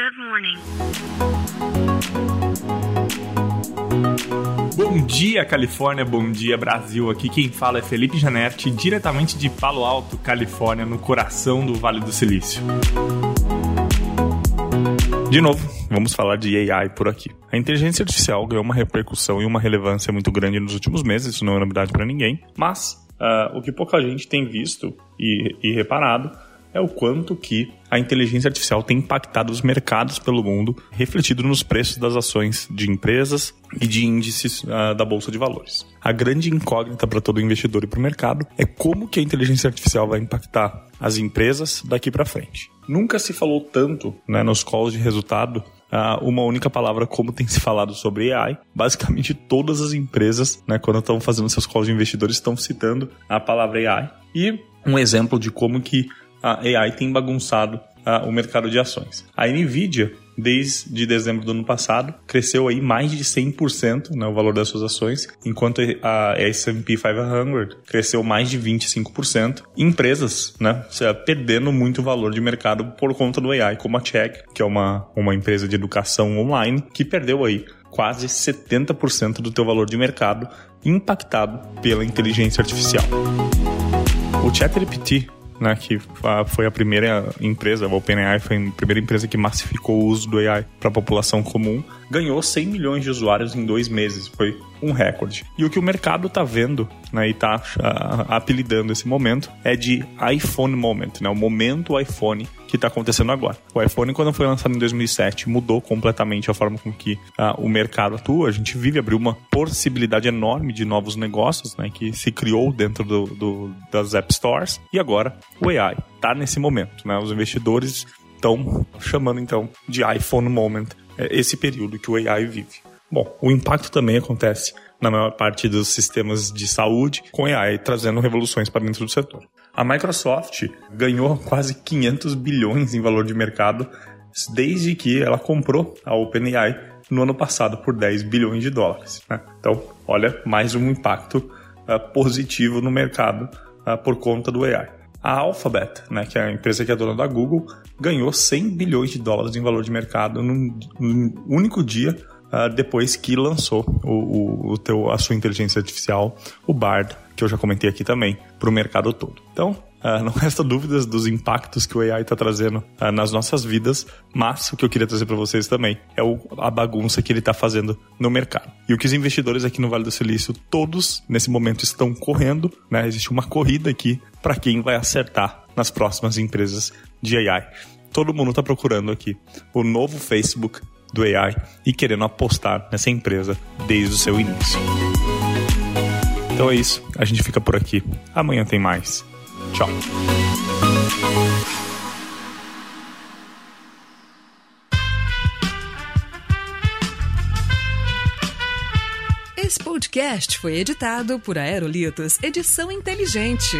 Good morning. Bom dia, Califórnia. Bom dia, Brasil. Aqui quem fala é Felipe Janetti, diretamente de Palo Alto, Califórnia, no coração do Vale do Silício. De novo, vamos falar de AI por aqui. A inteligência artificial ganhou uma repercussão e uma relevância muito grande nos últimos meses, isso não é novidade para ninguém, mas uh, o que pouca gente tem visto e, e reparado é o quanto que a inteligência artificial tem impactado os mercados pelo mundo, refletido nos preços das ações de empresas e de índices uh, da bolsa de valores. A grande incógnita para todo investidor e para o mercado é como que a inteligência artificial vai impactar as empresas daqui para frente. Nunca se falou tanto né, nos calls de resultado Uh, uma única palavra como tem se falado sobre AI. Basicamente, todas as empresas, né, quando estão fazendo seus calls de investidores, estão citando a palavra AI. E um exemplo de como que a AI tem bagunçado uh, o mercado de ações. A Nvidia, desde dezembro do ano passado, cresceu aí mais de 100% né, o valor das suas ações, enquanto a S&P 500 cresceu mais de 25%. Empresas, né, perdendo muito valor de mercado por conta do AI, como a Check, que é uma, uma empresa de educação online, que perdeu aí quase 70% do teu valor de mercado impactado pela inteligência artificial. O ChatGPT né, que foi a primeira empresa, a OpenAI foi a primeira empresa que massificou o uso do AI para a população comum, ganhou 100 milhões de usuários em dois meses, foi um recorde. E o que o mercado está vendo né, e está uh, apelidando esse momento é de iPhone Moment, né, o momento iPhone que está acontecendo agora. O iPhone, quando foi lançado em 2007, mudou completamente a forma com que uh, o mercado atua. A gente vive, abriu uma possibilidade enorme de novos negócios né, que se criou dentro do, do, das App Stores. E agora o AI está nesse momento. Né? Os investidores estão chamando então de iPhone Moment é, esse período que o AI vive. Bom, o impacto também acontece na maior parte dos sistemas de saúde, com AI trazendo revoluções para dentro do setor. A Microsoft ganhou quase 500 bilhões em valor de mercado desde que ela comprou a OpenAI no ano passado por 10 bilhões de dólares. Né? Então, olha, mais um impacto uh, positivo no mercado uh, por conta do AI. A Alphabet, né, que é a empresa que é dona da Google, ganhou 100 bilhões de dólares em valor de mercado num, num único dia uh, depois que lançou o, o, o teu, a sua inteligência artificial, o Bard, que eu já comentei aqui também, para o mercado todo. Então, uh, não resta dúvidas dos impactos que o AI está trazendo uh, nas nossas vidas, mas o que eu queria trazer para vocês também é o, a bagunça que ele está fazendo no mercado. E o que os investidores aqui no Vale do Silício, todos nesse momento estão correndo, né? Existe uma corrida aqui para quem vai acertar nas próximas empresas de AI. Todo mundo está procurando aqui o novo Facebook do AI e querendo apostar nessa empresa desde o seu início. Então é isso, a gente fica por aqui. Amanhã tem mais. Tchau. Esse podcast foi editado por Aerolitos Edição Inteligente.